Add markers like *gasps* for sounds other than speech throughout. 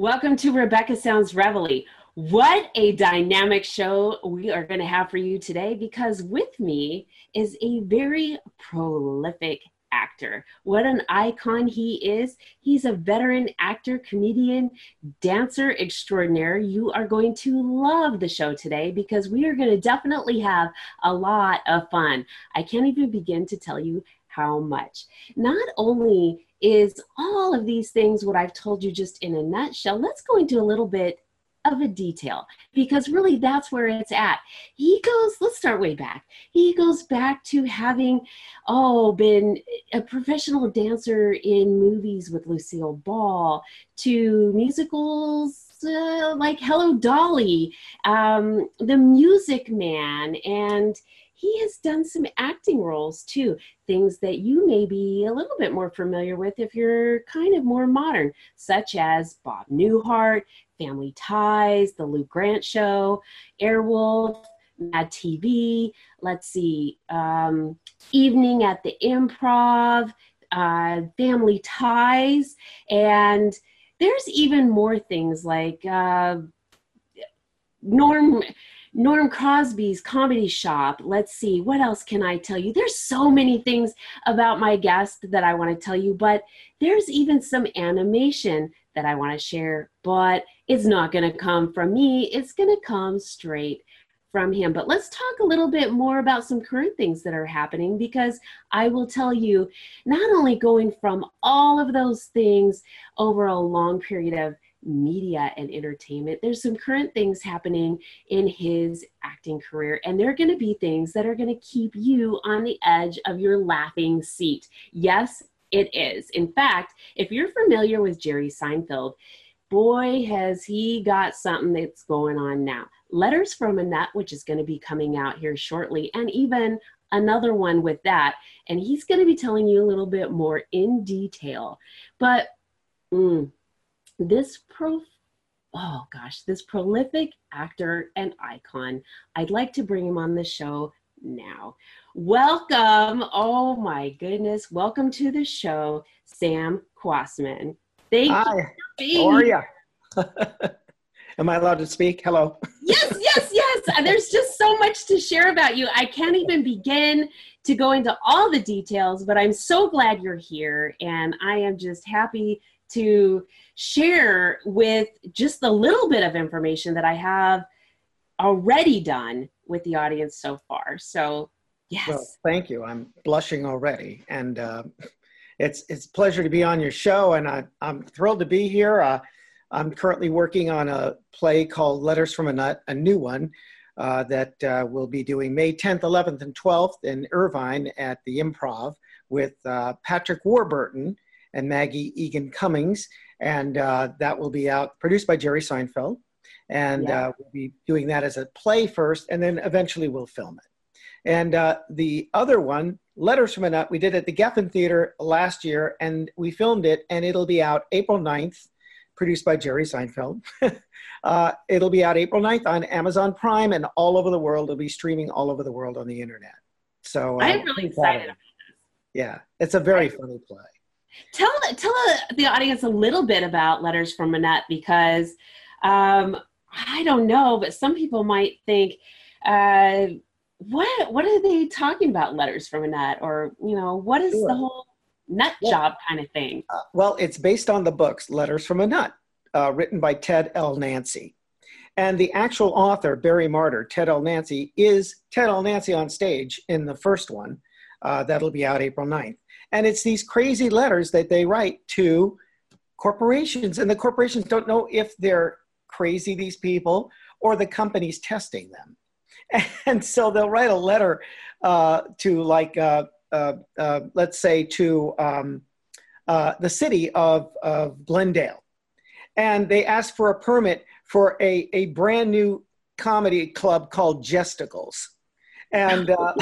Welcome to Rebecca Sounds Reveille. What a dynamic show we are going to have for you today because with me is a very prolific actor. What an icon he is. He's a veteran actor, comedian, dancer extraordinaire. You are going to love the show today because we are going to definitely have a lot of fun. I can't even begin to tell you how much. Not only is all of these things what I've told you just in a nutshell, let's go into a little bit of a detail because really that's where it's at. He goes, let's start way back. He goes back to having, oh, been a professional dancer in movies with Lucille Ball, to musicals uh, like Hello Dolly, um, The Music Man, and he has done some acting roles too, things that you may be a little bit more familiar with if you're kind of more modern, such as Bob Newhart, Family Ties, The Lou Grant Show, Airwolf, Mad TV, let's see, um, Evening at the Improv, uh, Family Ties, and there's even more things like uh, Norm Norm Crosby's comedy shop. Let's see, what else can I tell you? There's so many things about my guest that I want to tell you, but there's even some animation that I want to share, but it's not going to come from me. It's going to come straight from him. But let's talk a little bit more about some current things that are happening because I will tell you, not only going from all of those things over a long period of media and entertainment. There's some current things happening in his acting career, and they're going to be things that are going to keep you on the edge of your laughing seat. Yes, it is. In fact, if you're familiar with Jerry Seinfeld, boy, has he got something that's going on now. Letters from a Nut, which is going to be coming out here shortly, and even another one with that. And he's going to be telling you a little bit more in detail. But mm, this pro oh gosh, this prolific actor and icon. I'd like to bring him on the show now. Welcome. Oh my goodness. Welcome to the show, Sam Kwasman. Thank Hi. you. How are you? *laughs* Am I allowed to speak? Hello. yes, yes, yes. *laughs* There's just so much to share about you. I can't even begin to go into all the details, but I'm so glad you're here. And I am just happy to share with just the little bit of information that I have already done with the audience so far. So, yes. Well, thank you. I'm blushing already. And uh, it's, it's a pleasure to be on your show. And I, I'm thrilled to be here. Uh, I'm currently working on a play called Letters from a Nut, a new one. Uh, that uh, we'll be doing May 10th, 11th, and 12th in Irvine at the Improv with uh, Patrick Warburton and Maggie Egan Cummings. And uh, that will be out, produced by Jerry Seinfeld. And yeah. uh, we'll be doing that as a play first, and then eventually we'll film it. And uh, the other one, Letters from a Nut, we did at the Geffen Theater last year, and we filmed it, and it'll be out April 9th, produced by Jerry Seinfeld. *laughs* Uh, it'll be out April 9th on Amazon Prime and all over the world. It'll be streaming all over the world on the internet. So uh, I'm really excited. Yeah, it's a very funny play. Tell tell the audience a little bit about Letters from Nut because um, I don't know, but some people might think, uh, what what are they talking about? Letters from Nut, or you know, what is sure. the whole nut yeah. job kind of thing? Uh, well, it's based on the books Letters from a Nut, uh, written by Ted L. Nancy. And the actual author, Barry Marder, Ted L. Nancy, is Ted L. Nancy on stage in the first one. Uh, that'll be out April 9th. And it's these crazy letters that they write to corporations, and the corporations don't know if they're crazy, these people, or the company's testing them. *laughs* And so they'll write a letter uh, to, like, uh let's say, to um, uh, the city of, of Glendale. And they ask for a permit for a, a brand new comedy club called Jesticles. And uh,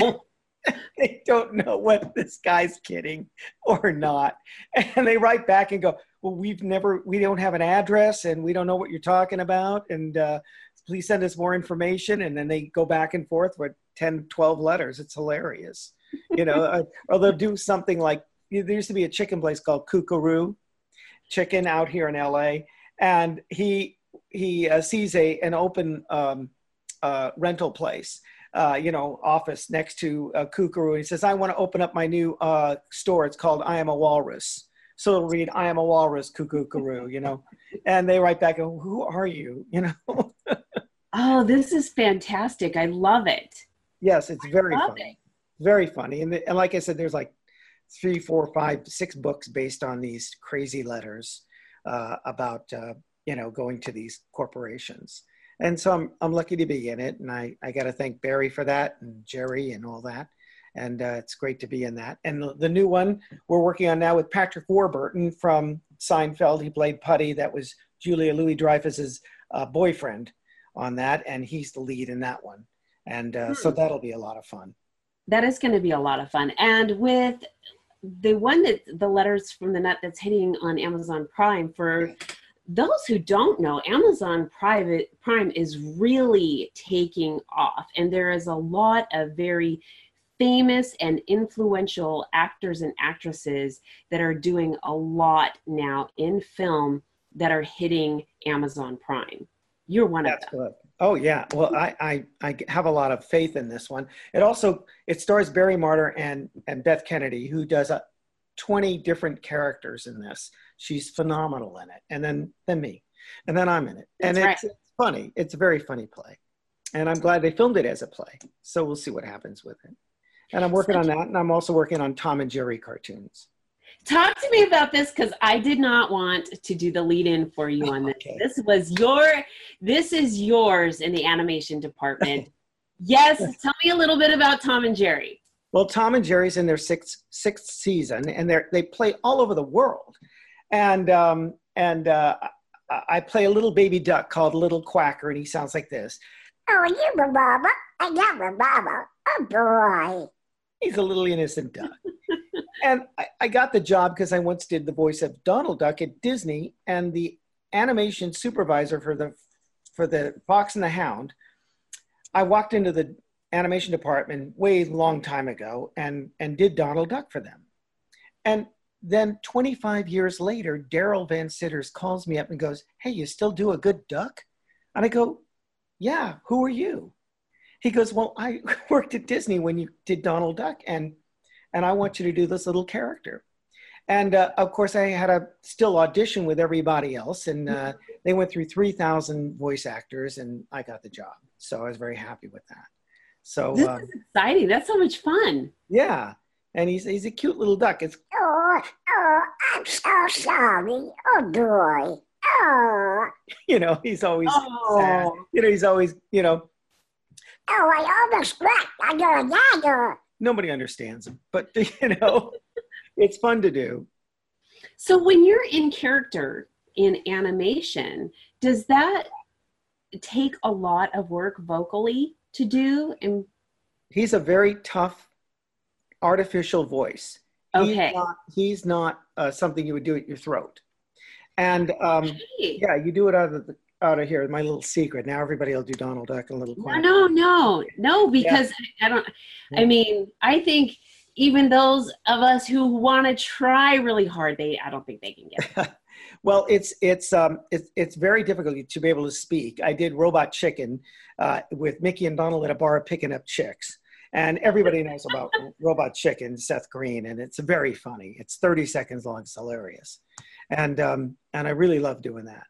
*laughs* *laughs* they don't know whether this guy's kidding or not. And they write back and go, Well, we've never, we don't have an address and we don't know what you're talking about. And uh, please send us more information. And then they go back and forth with 10, 12 letters. It's hilarious. You know, uh, or they'll do something like there used to be a chicken place called Koo Koo Roo Chicken out here in LA. and he he uh, sees a an open um, uh, rental place, uh, you know, office next to uh, Koo Koo Roo. He says, "I want to open up my new uh, store. It's called I Am a Walrus." So it'll read, "I am a walrus, cuckoo, you know, *laughs* and they write back, "Who are you?" *laughs* You know. oh, this is fantastic! I love it. Yes, it's very funny. It. Very funny, and, the, and like I said, there's like three, four, five, six books based on these crazy letters uh, about uh, you know going to these corporations. And so I'm I'm lucky to be in it, and I I got to thank Barry for that and Jerry and all that. And uh, it's great to be in that. And the, the, new one we're working on now with Patrick Warburton from Seinfeld. He played Putty. That was Julia Louis Dreyfus's uh, boyfriend on that, and he's the lead in that one. And uh, hmm. so that'll be a lot of fun. That is going to be a lot of fun. And with the one that the letters from the nut that's hitting on Amazon Prime for those who don't know, Amazon Private Prime is really taking off, and there is a lot of very famous and influential actors and actresses that are doing a lot now in film that are hitting Amazon Prime. You're one That's of them. Good. Oh yeah. Well, I, I I have a lot of faith in this one. It also it stars Barry Marder and and Beth Kennedy, who does a 20 different characters in this. She's phenomenal in it. And then then me. And then I'm in it. And it's, it's funny. It's a very funny play. And I'm glad they filmed it as a play. So we'll see what happens with it. And I'm working on that. And I'm also working on Tom and Jerry cartoons. Talk to me about this because I did not want to do the lead in for you on this. Okay. This was your, this is yours in the animation department. *laughs* yes, tell me a little bit about Tom and Jerry. Well, Tom and Jerry's in their sixth sixth season, and they they play all over the world, and um, and uh, I play a little baby duck called Little Quacker, and he sounds like this. Oh, you're a Baba, I am a Baba, oh boy. He's a little innocent duck. *laughs* and I, I got the job because I once did the voice of Donald Duck at Disney, and the animation supervisor for the for the Fox and the Hound. I walked into the animation department way long time ago and and did Donald Duck for them. And then 25 years later, Darrell Van Citters calls me up and goes, Hey, you still do a good duck? And I go, Yeah, who are you? He goes, Well, I *laughs* worked at Disney when you did Donald Duck, and and I want you to do this little character. And uh, of course, I had a still audition with everybody else, and uh, they went through 3,000 voice actors, and I got the job. So I was very happy with that. So this uh, is exciting. That's so much fun. Yeah, and he's he's a cute little duck. It's oh oh I'm so sorry. Oh boy. Oh. *laughs* You know he's always oh. sad. You know he's always you know. Oh, I almost wrecked. I got a dagger. Nobody understands him, but *laughs* you know, it's fun to do. So when you're in character in animation, does that take a lot of work vocally? to do and he's a very tough artificial voice okay he's not, he's not uh, something you would do at your throat and um, okay. yeah you do it out of the out of here my little secret now everybody will do donald duck and little no no no no because yeah. i don't i mean i think even those of us who want to try really hard they i don't think they can get *laughs* Well, it's it's um, it's it's very difficult to be able to speak. I did Robot Chicken uh, with Mickey and Donald at a bar picking up chicks, and everybody knows about *laughs* Robot Chicken, Seth Green, and it's very funny. It's 30 seconds long. It's hilarious, and um, and I really love doing that.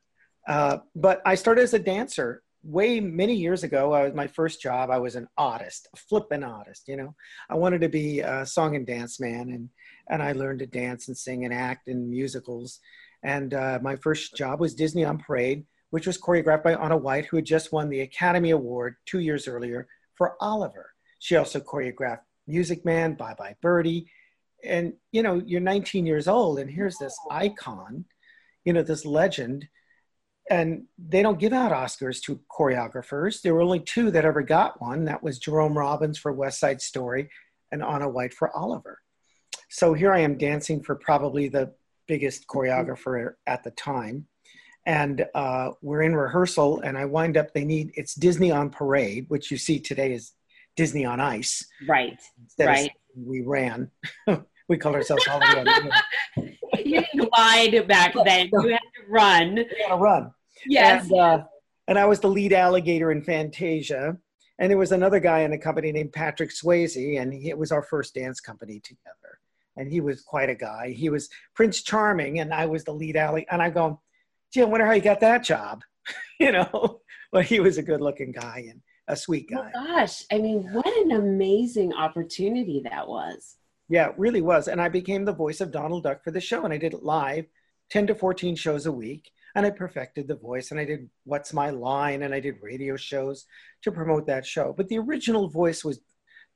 Uh, but I started as a dancer way many years ago. I was my first job. I was an artist, a flippin' artist. You know, I wanted to be a song and dance man, and and I learned to dance and sing and act in musicals and uh, my first job was Disney on Parade, which was choreographed by Onna White, who had just won the Academy Award two years earlier for Oliver. She also choreographed Music Man, Bye Bye Birdie. And, you know, you're 19 years old, and here's this icon, you know, this legend. And they don't give out Oscars to choreographers. There were only two that ever got one. That was Jerome Robbins for West Side Story and Onna White for Oliver. So here I am dancing for probably the biggest choreographer at the time. And uh, we're in rehearsal, and I wind up, they need, it's Disney on Parade, which you see today is Disney on Ice. Right, Instead right. We ran. *laughs* we called ourselves Hollywood. *laughs* you didn't glide back *laughs* then. You had to run. We had to run. Yes. And, uh, and I was the lead alligator in Fantasia. And there was another guy in the company named Patrick Swayze, and he, it was our first dance company together. And he was quite a guy. He was Prince Charming, and I was the lead alley. And I'm going, gee, I wonder how you got that job, *laughs* you know? But he was a good-looking guy and a sweet Oh guy. gosh, I mean, what an amazing opportunity that was. Yeah, it really was. And I became the voice of Donald Duck for the show, and I did it live, 10 to 14 shows a week. And I perfected the voice, and I did What's My Line, and I did radio shows to promote that show. But the original voice was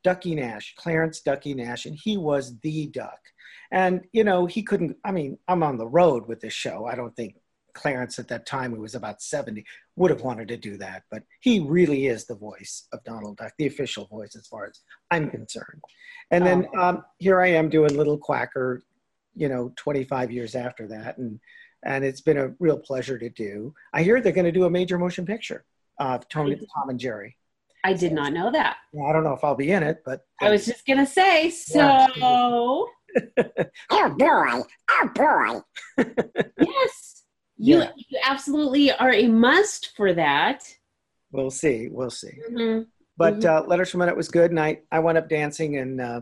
Ducky Nash, Clarence Ducky Nash, and he was the duck. And, you know, he couldn't, I mean, I'm on the road with this show. I don't think Clarence at that time, who was about 70, would have wanted to do that. But he really is the voice of Donald Duck, the official voice as far as I'm concerned. And then um, here I am doing Little Quacker, you know, 25 years after that. And, and it's been a real pleasure to do. I hear they're going to do a major motion picture of Tony, Tom and Jerry. I did not know that. I don't know if I'll be in it, but I was just gonna say, so *laughs* Yeah. Oh boy, oh boy. *laughs* yes, you, Yeah. you absolutely are a must for that. we'll see. We'll see. Mhm. But uh, Letters from it was good, and I, I went up dancing and. uh,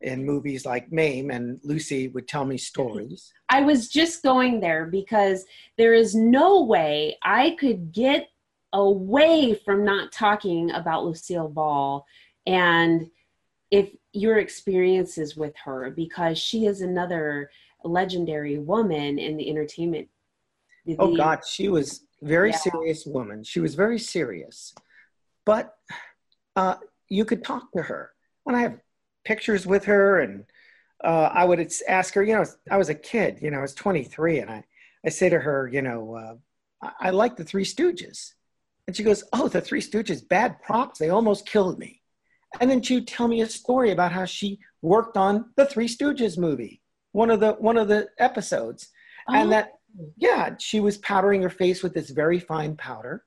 in movies like Mame, and Lucy would tell me stories. I was just going there because there is no way I could get away from not talking about Lucille Ball and if your experiences with her because she is another legendary woman in the entertainment. Oh God, she was very Yeah. serious woman. She was very serious, but uh, you could talk to her. And I have pictures with her, and uh, I would ask her. You know, I was a kid. You know, I was 23, and I I say to her, you know, uh, I, I like the Three Stooges, and she goes, "Oh, the Three Stooges, bad props. They almost killed me." And then she would tell me a story about how she worked on the Three Stooges movie, one of the one of the episodes and Oh, that yeah she was powdering her face with this very fine powder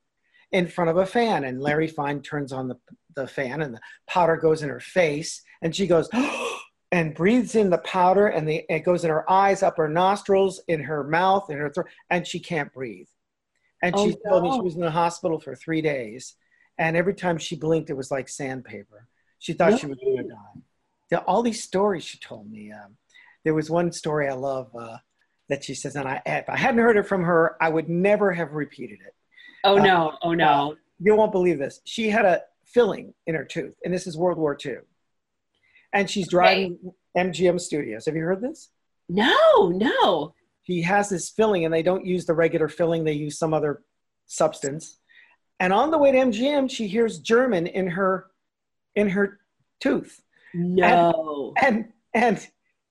in front of a fan and larry fine turns on the, the fan and the powder goes in her face and she goes *gasps* and breathes in the powder and the, it goes in her eyes up her nostrils in her mouth in her throat and she can't breathe and she Oh, told me she was in the hospital for three days and every time she blinked it was like sandpaper she thought she was going to die all these stories she told me um, there was one story i love uh, that she says, and I, if I hadn't heard it from her, I would never have repeated it. oh uh, no, oh no. You won't believe this. She had a filling in her tooth, and this is World War II. And she's driving MGM Studios. Have you heard this? No, no. She has this filling, and they don't use the regular filling, they use some other substance. And on the way to MGM, she hears German in her in her tooth. No. and and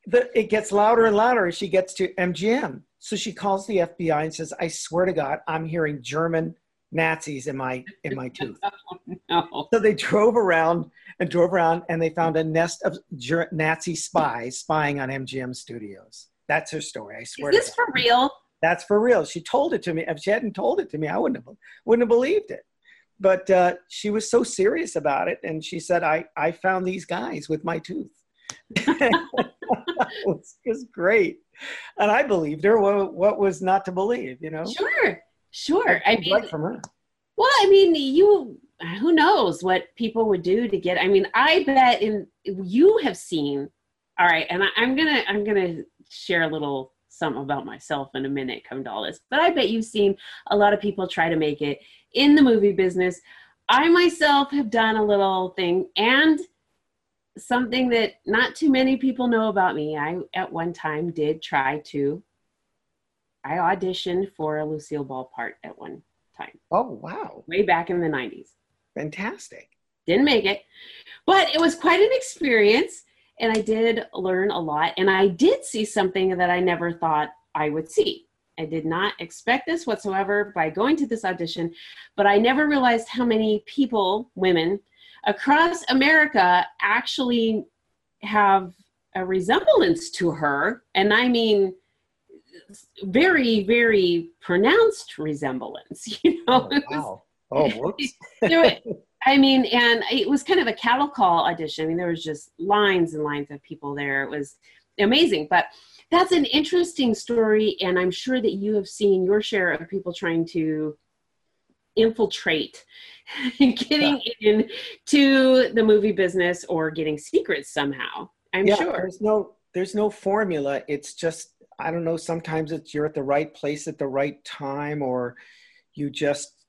the, it gets louder and louder as she gets to MGM. So she calls the FBI and says, "I swear to God, I'm hearing German Nazis in my in my tooth." *laughs* Oh, no. so they drove around and drove around, and they found a nest of Nazi spies spying on MGM Studios. That's her story. I Is swear to this for real? That's for real. She told it to me. If she hadn't told it to me, I wouldn't have wouldn't have believed it. But uh, she was so serious about it, and she said, "I I found these guys with my tooth." *laughs* it, was, great, and I believed her. What, what was not to believe? You know, Sure, sure. I mean, right from her. Well, I mean, you who knows what people would do to get I mean, I bet in you have seen all right, and I, I'm gonna I'm gonna share a little something about myself in a minute, come to all this. But I bet you've seen a lot of people try to make it in the movie business. I myself have done a little thing and something that not too many people know about me. I at one time did try to I auditioned for a Lucille Ball part at one time, Oh wow, way back in the 90s fantastic! didn't make it but it was quite an experience and i did learn a lot and i did see something that i never thought i would see i did not expect this whatsoever by going to this audition but i never realized how many people women across america actually have a resemblance to her and i mean very very pronounced resemblance *laughs* you know Oh, wow. Oh, *laughs* whoops. were- I mean, and it was kind of a cattle call audition. I mean, there was just lines and lines of people there. It was amazing. But that's an interesting story, and I'm sure that you have seen your share of people trying to infiltrate *laughs* getting yeah. into the movie business or getting secrets somehow. I'm yeah, sure. There's no there's no formula. It's just I don't know, sometimes it's you're at the right place at the right time or you just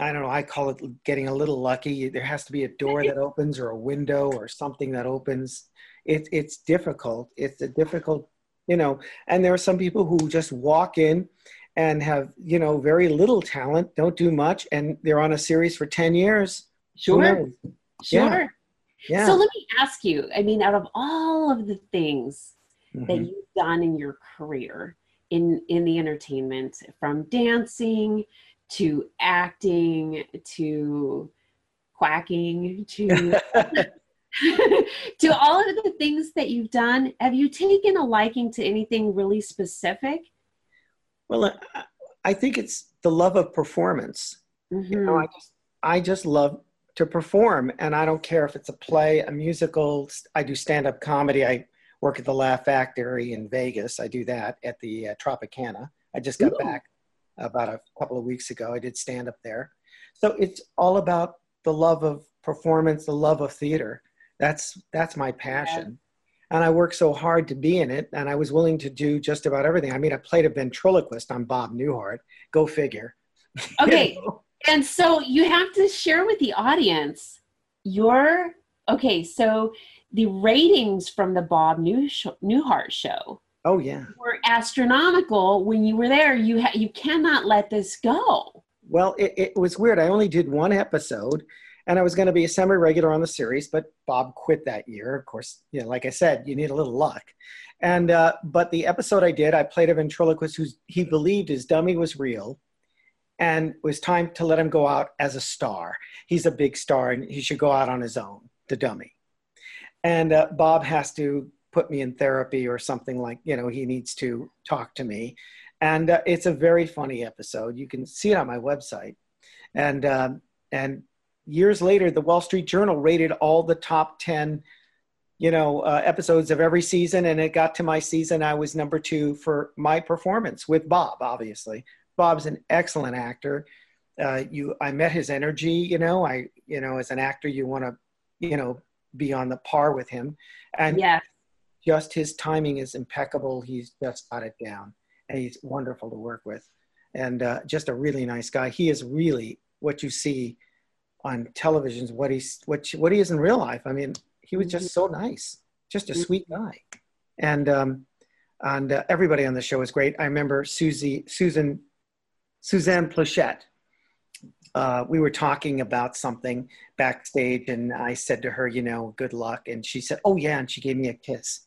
I don't know, I call it getting a little lucky. There has to be a door that *laughs* opens or a window or something that opens. It, it's difficult. It's a difficult, you know, and there are some people who just walk in and have, you know, very little talent, don't do much, and they're on a series for 10 years. Sure. Sure. Yeah. yeah. So let me ask you, I mean, out of all of the things mm-hmm. that you've done in your career in, in the entertainment, from dancing to acting to quacking to *laughs* *laughs* to all of the things that you've done have you taken a liking to anything really specific well i think it's the love of performance mm-hmm. you know i just i just love to perform and i don't care if it's a play a musical i do stand-up comedy i work at the laugh factory in vegas i do that at the uh, tropicana i just got Ooh. back about a couple of weeks ago. I did stand up there. So it's all about the love of performance, the love of theater. That's that's my passion. And I worked so hard to be in it, and I was willing to do just about everything. I mean, I played a ventriloquist on Bob Newhart. Go figure. *laughs* Okay. you know? And so you have to share with the audience your okay, so the ratings from the Bob New Newhart show Oh yeah. Were astronomical when you were there. You ha- you cannot let this go. Well, it, it was weird. I only did one episode, and I was going to be a semi-regular on the series, but Bob quit that year. Of course, you know, like I said, you need a little luck. And uh, but the episode I did, I played a ventriloquist who he believed his dummy was real, and it was time to let him go out as a star. He's a big star, and he should go out on his own. The dummy, and uh, Bob has to put me in therapy or something like you know he needs to talk to me. And uh, it's a very funny episode. You can see it on my website. And um, and years later the wall street journal rated all the top 10 you know uh, episodes of every season and it got to my season. I was number two for my performance with bob obviously. Bob's an excellent actor. Uh, you i met his energy you know. I you know as an actor you want to you know be on the par with him. And yeah just his timing is impeccable. He's just got it down, and he's wonderful to work with, and uh, just a really nice guy. He is really what you see on television. What he's what what he is in real life. I mean, he was just so nice, just a sweet guy, and um, and uh, everybody on the show was great. I remember Susie Susan Suzanne Pleshette. Uh, we were talking about something backstage, and I said to her, "You know, good luck." And she said, "Oh yeah," and she gave me a kiss.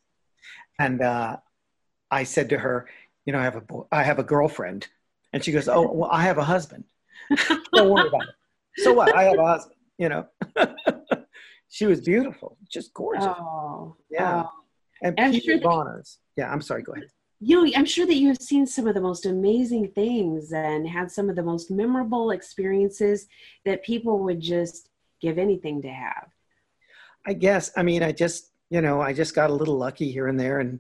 And uh, I said to her, you know, I have a boy, I have a girlfriend, and she goes, oh, well, I have a husband. *laughs* Don't worry about it. So what? I have a husband. You know. *laughs* she was beautiful, just gorgeous. Oh, yeah. Oh. And I'm Peter sure Bonerz. Yeah, I'm sorry. Go ahead. You know, I'm sure that you have seen some of the most amazing things and had some of the most memorable experiences that people would just give anything to have. I guess. I mean, I just you know, I just got a little lucky here and there. And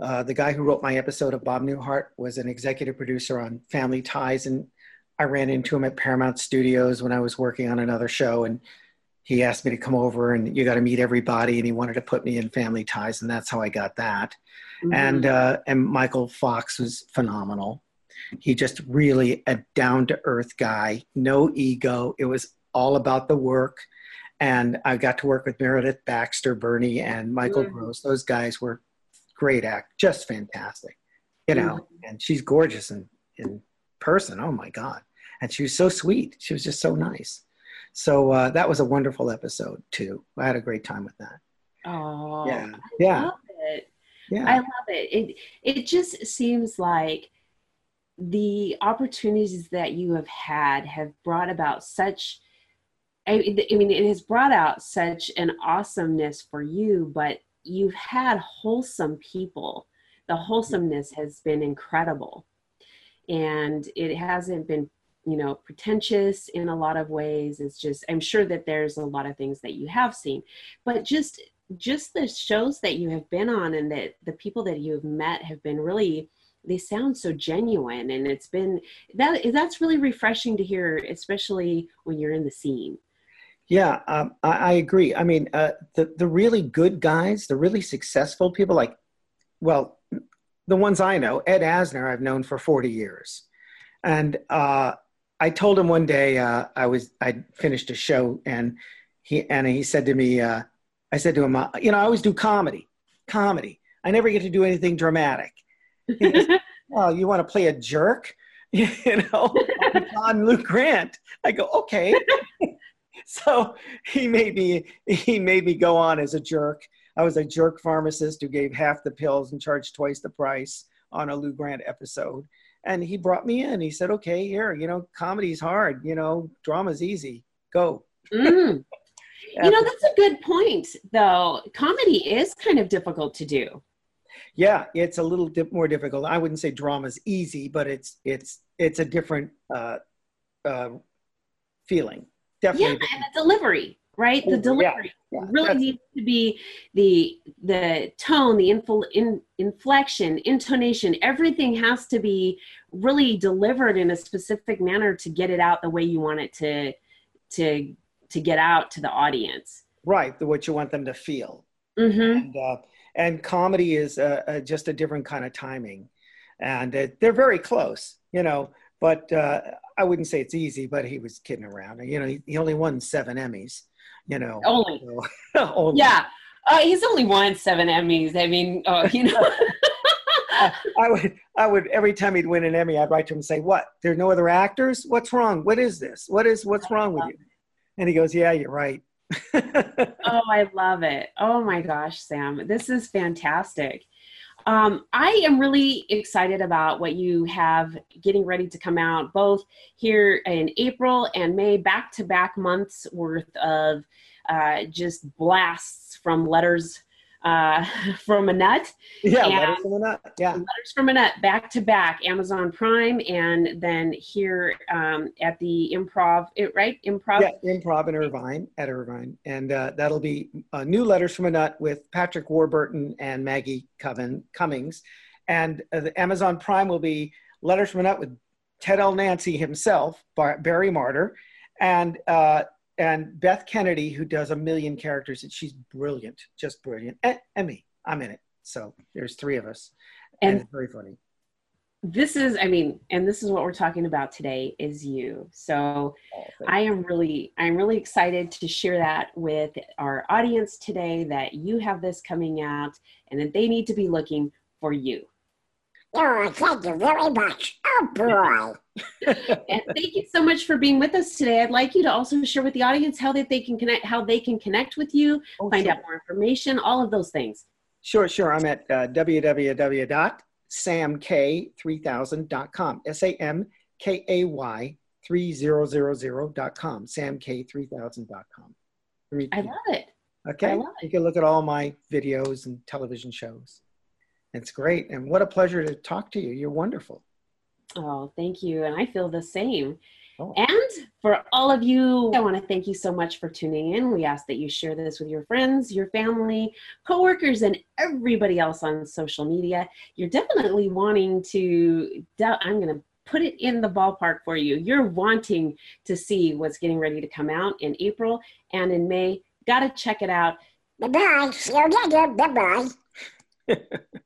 uh, the guy who wrote my episode of Bob Newhart was an executive producer on Family Ties. And I ran into him at Paramount Studios when I was working on another show. And he asked me to come over and you got to meet everybody. And he wanted to put me in Family Ties. And that's how I got that. Mm-hmm. And, uh, and Michael Fox was phenomenal. He just really a down to earth guy, no ego. It was all about the work and I got to work with Meredith Baxter, Birney, and Michael. Gross. Those guys were great act, just fantastic, you know. Mm. And she's gorgeous in in person. Oh my god! And she was so sweet. She was just so nice. So uh, that was a wonderful episode too. I had a great time with that. Oh, yeah, yeah, love it. Yeah, I love it. It it just seems like the opportunities that you have had have brought about such I, I mean, it has brought out such an awesomeness for you, but you've had wholesome people. The wholesomeness has been incredible. And it hasn't been you know pretentious in a lot of ways it's just i'm sure that there's a lot of things that you have seen but just just the shows that you have been on and that the people that you've met have been really they sound so genuine and it's been that that's really refreshing to hear especially when you're in the scene yeah um, I, I, agree i mean uh, the, the really good guys the really successful people like well the ones i know ed asner i've known for 40 years and uh, i told him one day uh, i was i finished a show and he and he said to me uh, i said to him uh, you know i always do comedy comedy i never get to do anything dramatic goes, *laughs* oh, you want to play a jerk? *laughs* you know, *laughs* on Lou Grant. I go, okay. *laughs* so he made me he made me go on as a jerk. I was a jerk pharmacist who gave half the pills and charged twice the price on a Lou Grant episode. And he brought me in. He said, "Okay, here, you know, comedy's hard. You know, drama's easy. Go." Mm. *laughs* you know, that's a good point, though. Comedy is kind of difficult to do yeah, it's a little bit more difficult. I wouldn't say drama's easy, but it's it's it's a different uh, uh, feeling. Definitely. Yeah, and the delivery, right? The delivery yeah, yeah, really needs to be the the tone, the infl, in, inflection, intonation. Everything has to be really delivered in a specific manner to get it out the way you want it to to to get out to the audience. Right, the what you want them to feel. Mm-hmm. And, uh, and comedy is uh, uh, just a different kind of timing and uh, they're very close you know but uh, i wouldn't say it's easy but he was kidding around you know he, he only won seven emmys you know only, so, *laughs* only. yeah uh, he's only won seven emmys i mean uh, you know *laughs* I would, I would every time he'd win an Emmy, I'd write to him and say, "What? There are no other actors? What's wrong? What is this? What is what's wrong with you?" And he goes, "Yeah, you're right." *laughs* oh, I love it. Oh my gosh, Sam, this is fantastic. Um, I am really excited about what you have getting ready to come out, both here in April and May, back to back months worth of uh, just blasts from letters uh, *laughs* from a nut. Yeah, letters from a nut. Yeah, letters from a nut, back to back, Amazon Prime, and then here um, at the Improv, it, right? Improv. Yeah, Improv in Irvine at Irvine, and uh, that'll be uh, new letters from a nut with Patrick Warburton and Maggie Coven Cummings, and uh, the Amazon Prime will be letters from a nut with Ted L. Nancy himself, Bar- Barry Marder, and uh, and Beth Kennedy, who does a million characters, and she's brilliant, just brilliant. And, and me, I'm in it. So there's three of us, and, and it's very funny. This is, I mean, and this is what we're talking about today is you. So oh, I am really, I'm really excited to share that with our audience today that you have this coming out and that they need to be looking for you. Oh, thank you very much. Oh, boy. *laughs* and thank you so much for being with us today. I'd like you to also share with the audience how that they can connect, how they can connect with you, oh, find sure. out more information, all of those things. Sure, sure. I'm at uh, www.samkay3000.com. S A M K A Y 3000.com. Samk3000.com. I love it. Okay. Love it. You can look at all my videos and television shows. It's great. And what a pleasure to talk to you. You're wonderful. Oh, thank you. And I feel the same. Oh. And for all of you, I want to thank you so much for tuning in. We ask that you share this with your friends, your family, coworkers, and everybody else on social media. You're definitely wanting to, I'm going to put it in the ballpark for you. You're wanting to see what's getting ready to come out in April and in May. Got to check it out. Bye bye. See you later. Bye bye. *laughs*